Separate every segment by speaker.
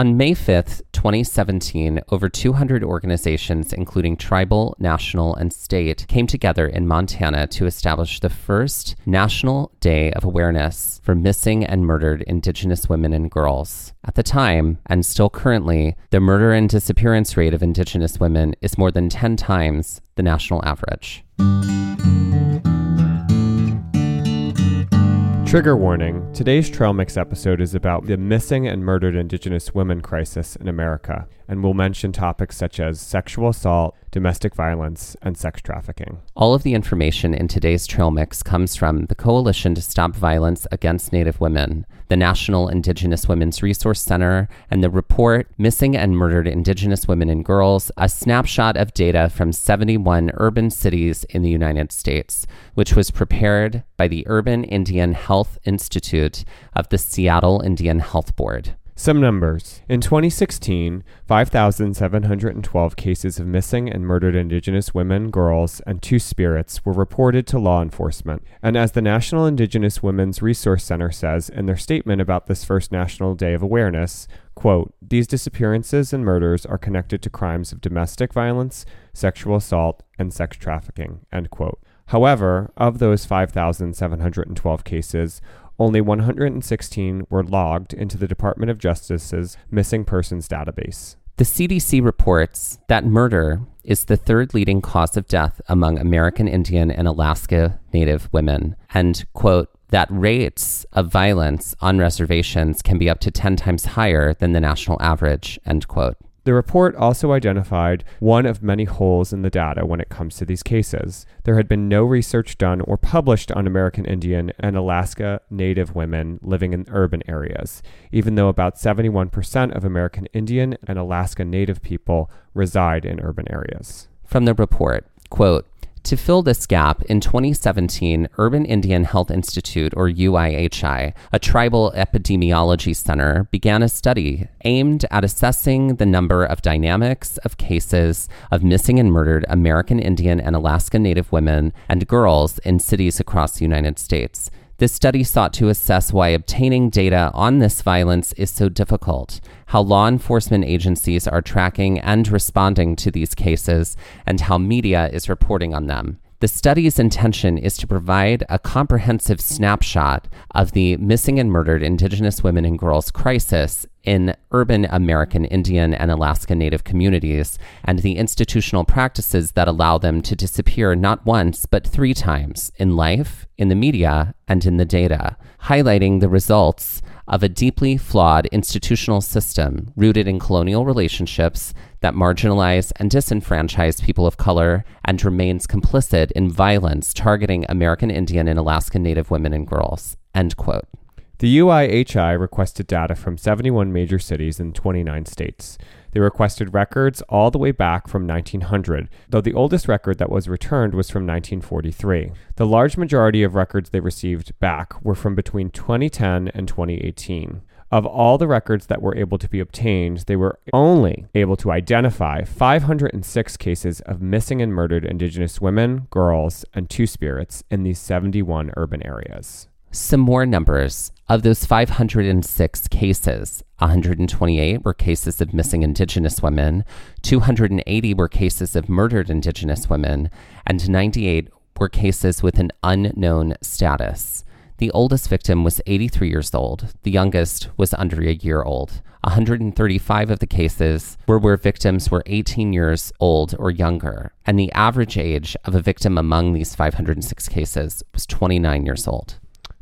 Speaker 1: On May 5th, 2017, over 200 organizations, including tribal, national, and state, came together in Montana to establish the first National Day of Awareness for Missing and Murdered Indigenous Women and Girls. At the time, and still currently, the murder and disappearance rate of Indigenous women is more than 10 times the national average.
Speaker 2: Trigger warning today's Trail Mix episode is about the missing and murdered Indigenous women crisis in America, and will mention topics such as sexual assault, domestic violence, and sex trafficking.
Speaker 1: All of the information in today's Trail Mix comes from the Coalition to Stop Violence Against Native Women, the National Indigenous Women's Resource Center, and the report Missing and Murdered Indigenous Women and Girls, a snapshot of data from 71 urban cities in the United States, which was prepared by the Urban Indian Health Institute of the Seattle Indian Health Board.
Speaker 2: Some numbers. In 2016, 5,712 cases of missing and murdered Indigenous women, girls, and two spirits were reported to law enforcement. And as the National Indigenous Women's Resource Center says in their statement about this first National Day of Awareness, quote, these disappearances and murders are connected to crimes of domestic violence, sexual assault, and sex trafficking, end quote. However, of those 5,712 cases, only 116 were logged into the Department of Justice's missing persons database.
Speaker 1: The CDC reports that murder is the third leading cause of death among American Indian and Alaska Native women, and, quote, that rates of violence on reservations can be up to 10 times higher than the national average, end quote.
Speaker 2: The report also identified one of many holes in the data when it comes to these cases. There had been no research done or published on American Indian and Alaska Native women living in urban areas, even though about 71% of American Indian and Alaska Native people reside in urban areas.
Speaker 1: From the report, quote, to fill this gap, in 2017, Urban Indian Health Institute, or UIHI, a tribal epidemiology center, began a study aimed at assessing the number of dynamics of cases of missing and murdered American Indian and Alaska Native women and girls in cities across the United States. This study sought to assess why obtaining data on this violence is so difficult, how law enforcement agencies are tracking and responding to these cases, and how media is reporting on them. The study's intention is to provide a comprehensive snapshot of the missing and murdered Indigenous women and girls crisis in urban American Indian and Alaska Native communities and the institutional practices that allow them to disappear not once, but three times in life, in the media, and in the data, highlighting the results of a deeply flawed institutional system rooted in colonial relationships that marginalize and disenfranchise people of color and remains complicit in violence targeting American Indian and Alaska Native women and girls. End quote.
Speaker 2: The UIHI requested data from 71 major cities in 29 states. They requested records all the way back from 1900, though the oldest record that was returned was from 1943. The large majority of records they received back were from between 2010 and 2018. Of all the records that were able to be obtained, they were only able to identify 506 cases of missing and murdered Indigenous women, girls, and two spirits in these 71 urban areas.
Speaker 1: Some more numbers. Of those 506 cases, 128 were cases of missing Indigenous women, 280 were cases of murdered Indigenous women, and 98 were cases with an unknown status. The oldest victim was 83 years old. The youngest was under a year old. 135 of the cases were where victims were 18 years old or younger, and the average age of a victim among these 506 cases was 29 years old.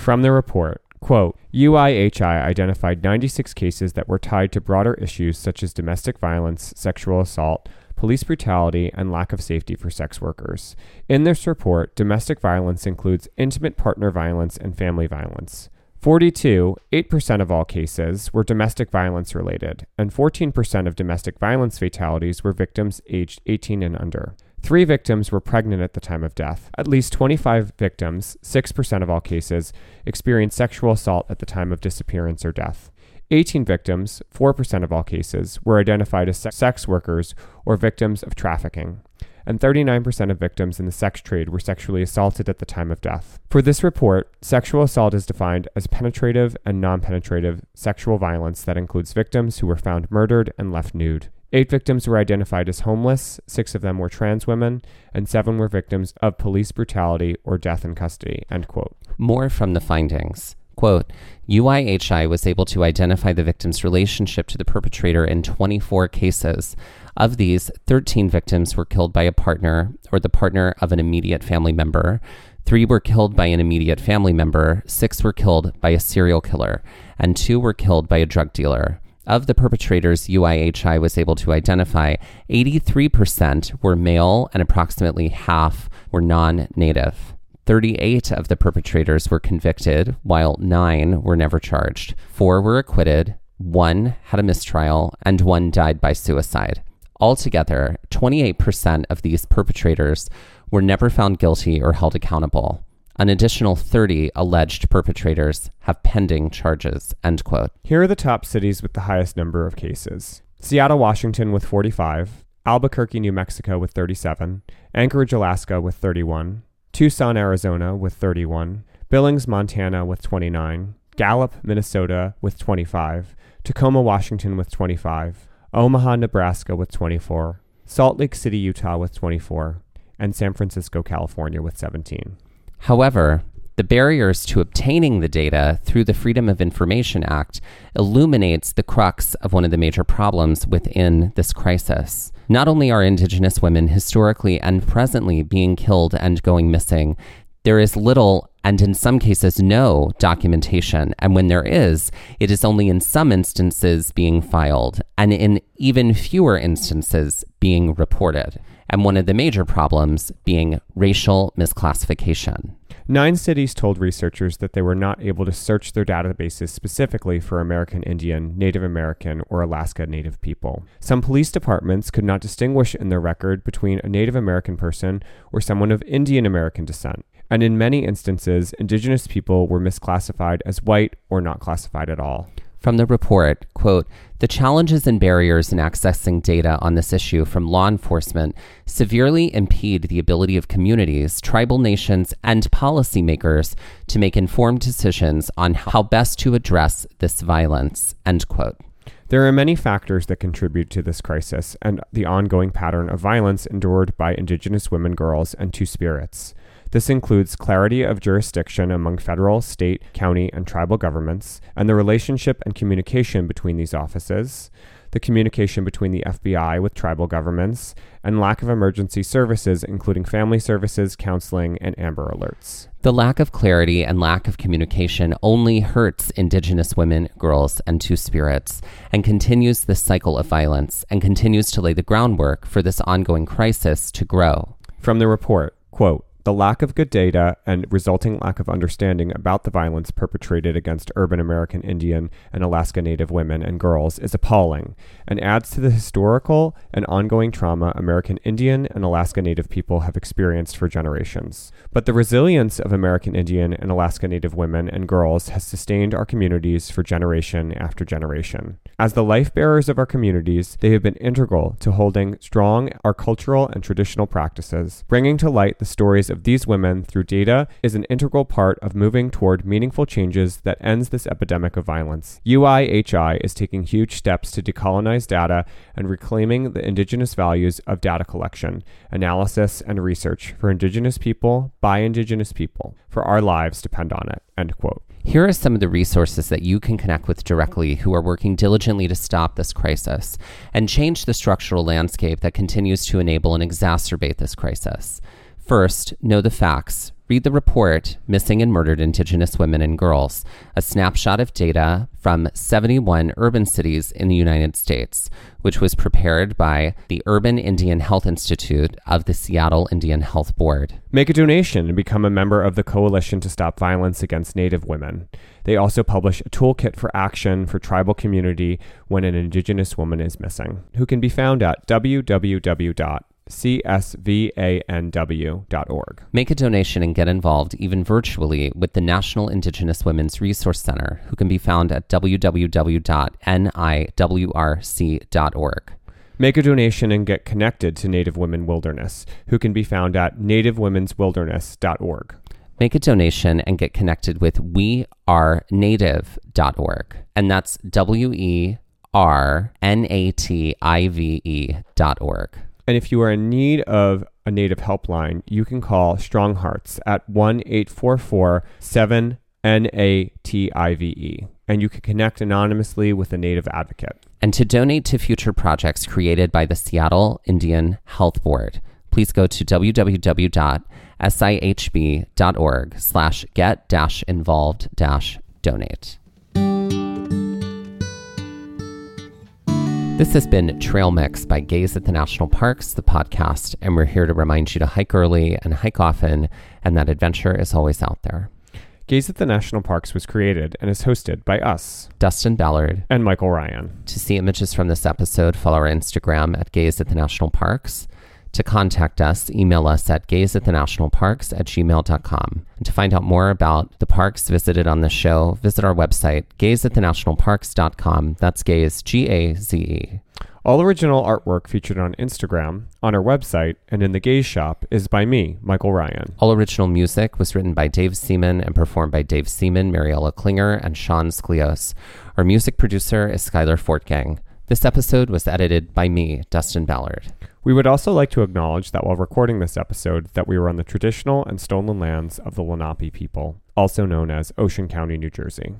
Speaker 2: From the report, quote, UIHI identified 96 cases that were tied to broader issues such as domestic violence, sexual assault, police brutality, and lack of safety for sex workers. In this report, domestic violence includes intimate partner violence and family violence. 42, 8% of all cases, were domestic violence related, and 14% of domestic violence fatalities were victims aged 18 and under. Three victims were pregnant at the time of death. At least 25 victims, 6% of all cases, experienced sexual assault at the time of disappearance or death. 18 victims, 4% of all cases, were identified as sex workers or victims of trafficking, and 39% of victims in the sex trade were sexually assaulted at the time of death. For this report, sexual assault is defined as penetrative and non penetrative sexual violence that includes victims who were found murdered and left nude. Eight victims were identified as homeless, six of them were trans women, and seven were victims of police brutality or death in custody. End quote.
Speaker 1: More from the findings. Quote, UIHI was able to identify the victim's relationship to the perpetrator in 24 cases. Of these, 13 victims were killed by a partner or the partner of an immediate family member. Three were killed by an immediate family member, six were killed by a serial killer, and two were killed by a drug dealer. Of the perpetrators UIHI was able to identify, 83% were male and approximately half were non native. 38 of the perpetrators were convicted, while nine were never charged. Four were acquitted, one had a mistrial, and one died by suicide. Altogether, 28% of these perpetrators were never found guilty or held accountable. An additional 30 alleged perpetrators have pending charges. End quote.
Speaker 2: Here are the top cities with the highest number of cases Seattle, Washington with 45, Albuquerque, New Mexico with 37, Anchorage, Alaska with 31, Tucson, Arizona with 31, Billings, Montana with 29, Gallup, Minnesota with 25, Tacoma, Washington with 25, Omaha, Nebraska with 24, Salt Lake City, Utah with 24, and San Francisco, California with 17.
Speaker 1: However, the barriers to obtaining the data through the Freedom of Information Act illuminates the crux of one of the major problems within this crisis. Not only are Indigenous women historically and presently being killed and going missing, there is little and in some cases no documentation. And when there is, it is only in some instances being filed and in even fewer instances being reported. And one of the major problems being racial misclassification.
Speaker 2: Nine cities told researchers that they were not able to search their databases specifically for American Indian, Native American, or Alaska Native people. Some police departments could not distinguish in their record between a Native American person or someone of Indian American descent. And in many instances, Indigenous people were misclassified as white or not classified at all.
Speaker 1: From the report, quote, the challenges and barriers in accessing data on this issue from law enforcement severely impede the ability of communities, tribal nations, and policymakers to make informed decisions on how best to address this violence, end quote.
Speaker 2: There are many factors that contribute to this crisis and the ongoing pattern of violence endured by Indigenous women, girls, and Two Spirits. This includes clarity of jurisdiction among federal, state, county, and tribal governments, and the relationship and communication between these offices, the communication between the FBI with tribal governments, and lack of emergency services, including family services, counseling, and Amber Alerts.
Speaker 1: The lack of clarity and lack of communication only hurts Indigenous women, girls, and Two Spirits, and continues this cycle of violence and continues to lay the groundwork for this ongoing crisis to grow.
Speaker 2: From the report, quote, The lack of good data and resulting lack of understanding about the violence perpetrated against urban American Indian and Alaska Native women and girls is appalling and adds to the historical and ongoing trauma American Indian and Alaska Native people have experienced for generations. But the resilience of American Indian and Alaska Native women and girls has sustained our communities for generation after generation. As the life bearers of our communities, they have been integral to holding strong our cultural and traditional practices, bringing to light the stories of these women through data is an integral part of moving toward meaningful changes that ends this epidemic of violence. UIHI is taking huge steps to decolonize data and reclaiming the indigenous values of data collection, analysis, and research for indigenous people by indigenous people, for our lives depend on it. End quote.
Speaker 1: Here are some of the resources that you can connect with directly who are working diligently to stop this crisis and change the structural landscape that continues to enable and exacerbate this crisis. First, know the facts. Read the report, Missing and Murdered Indigenous Women and Girls, a snapshot of data from 71 urban cities in the United States, which was prepared by the Urban Indian Health Institute of the Seattle Indian Health Board.
Speaker 2: Make a donation and become a member of the Coalition to Stop Violence Against Native Women. They also publish a toolkit for action for tribal community when an Indigenous woman is missing, who can be found at www csvanw.org.
Speaker 1: Make a donation and get involved, even virtually, with the National Indigenous Women's Resource Center, who can be found at www.niwrc.org.
Speaker 2: Make a donation and get connected to Native Women Wilderness, who can be found at nativewomenswilderness.org.
Speaker 1: Make a donation and get connected with wernative.org. And that's W E R N A T I V E dot org.
Speaker 2: And if you are in need of a Native helpline, you can call StrongHearts at 1 844 7 NATIVE, and you can connect anonymously with a Native advocate.
Speaker 1: And to donate to future projects created by the Seattle Indian Health Board, please go to www.sihb.org slash get dash involved dash donate. This has been Trail Mix by Gaze at the National Parks, the podcast, and we're here to remind you to hike early and hike often, and that adventure is always out there.
Speaker 2: Gaze at the National Parks was created and is hosted by us,
Speaker 1: Dustin Ballard,
Speaker 2: and Michael Ryan.
Speaker 1: To see images from this episode, follow our Instagram at Gaze at the National Parks. To contact us, email us at gaze at the national parks at gmail.com. And to find out more about the parks visited on the show, visit our website, gazeatthenationalparks.com. That's gaze, G A Z E.
Speaker 2: All original artwork featured on Instagram, on our website, and in the Gaze Shop is by me, Michael Ryan.
Speaker 1: All original music was written by Dave Seaman and performed by Dave Seaman, Mariella Klinger, and Sean Sklios. Our music producer is Skylar Fortgang. This episode was edited by me, Dustin Ballard.
Speaker 2: We would also like to acknowledge that while recording this episode that we were on the traditional and stolen lands of the Lenape people, also known as Ocean County, New Jersey.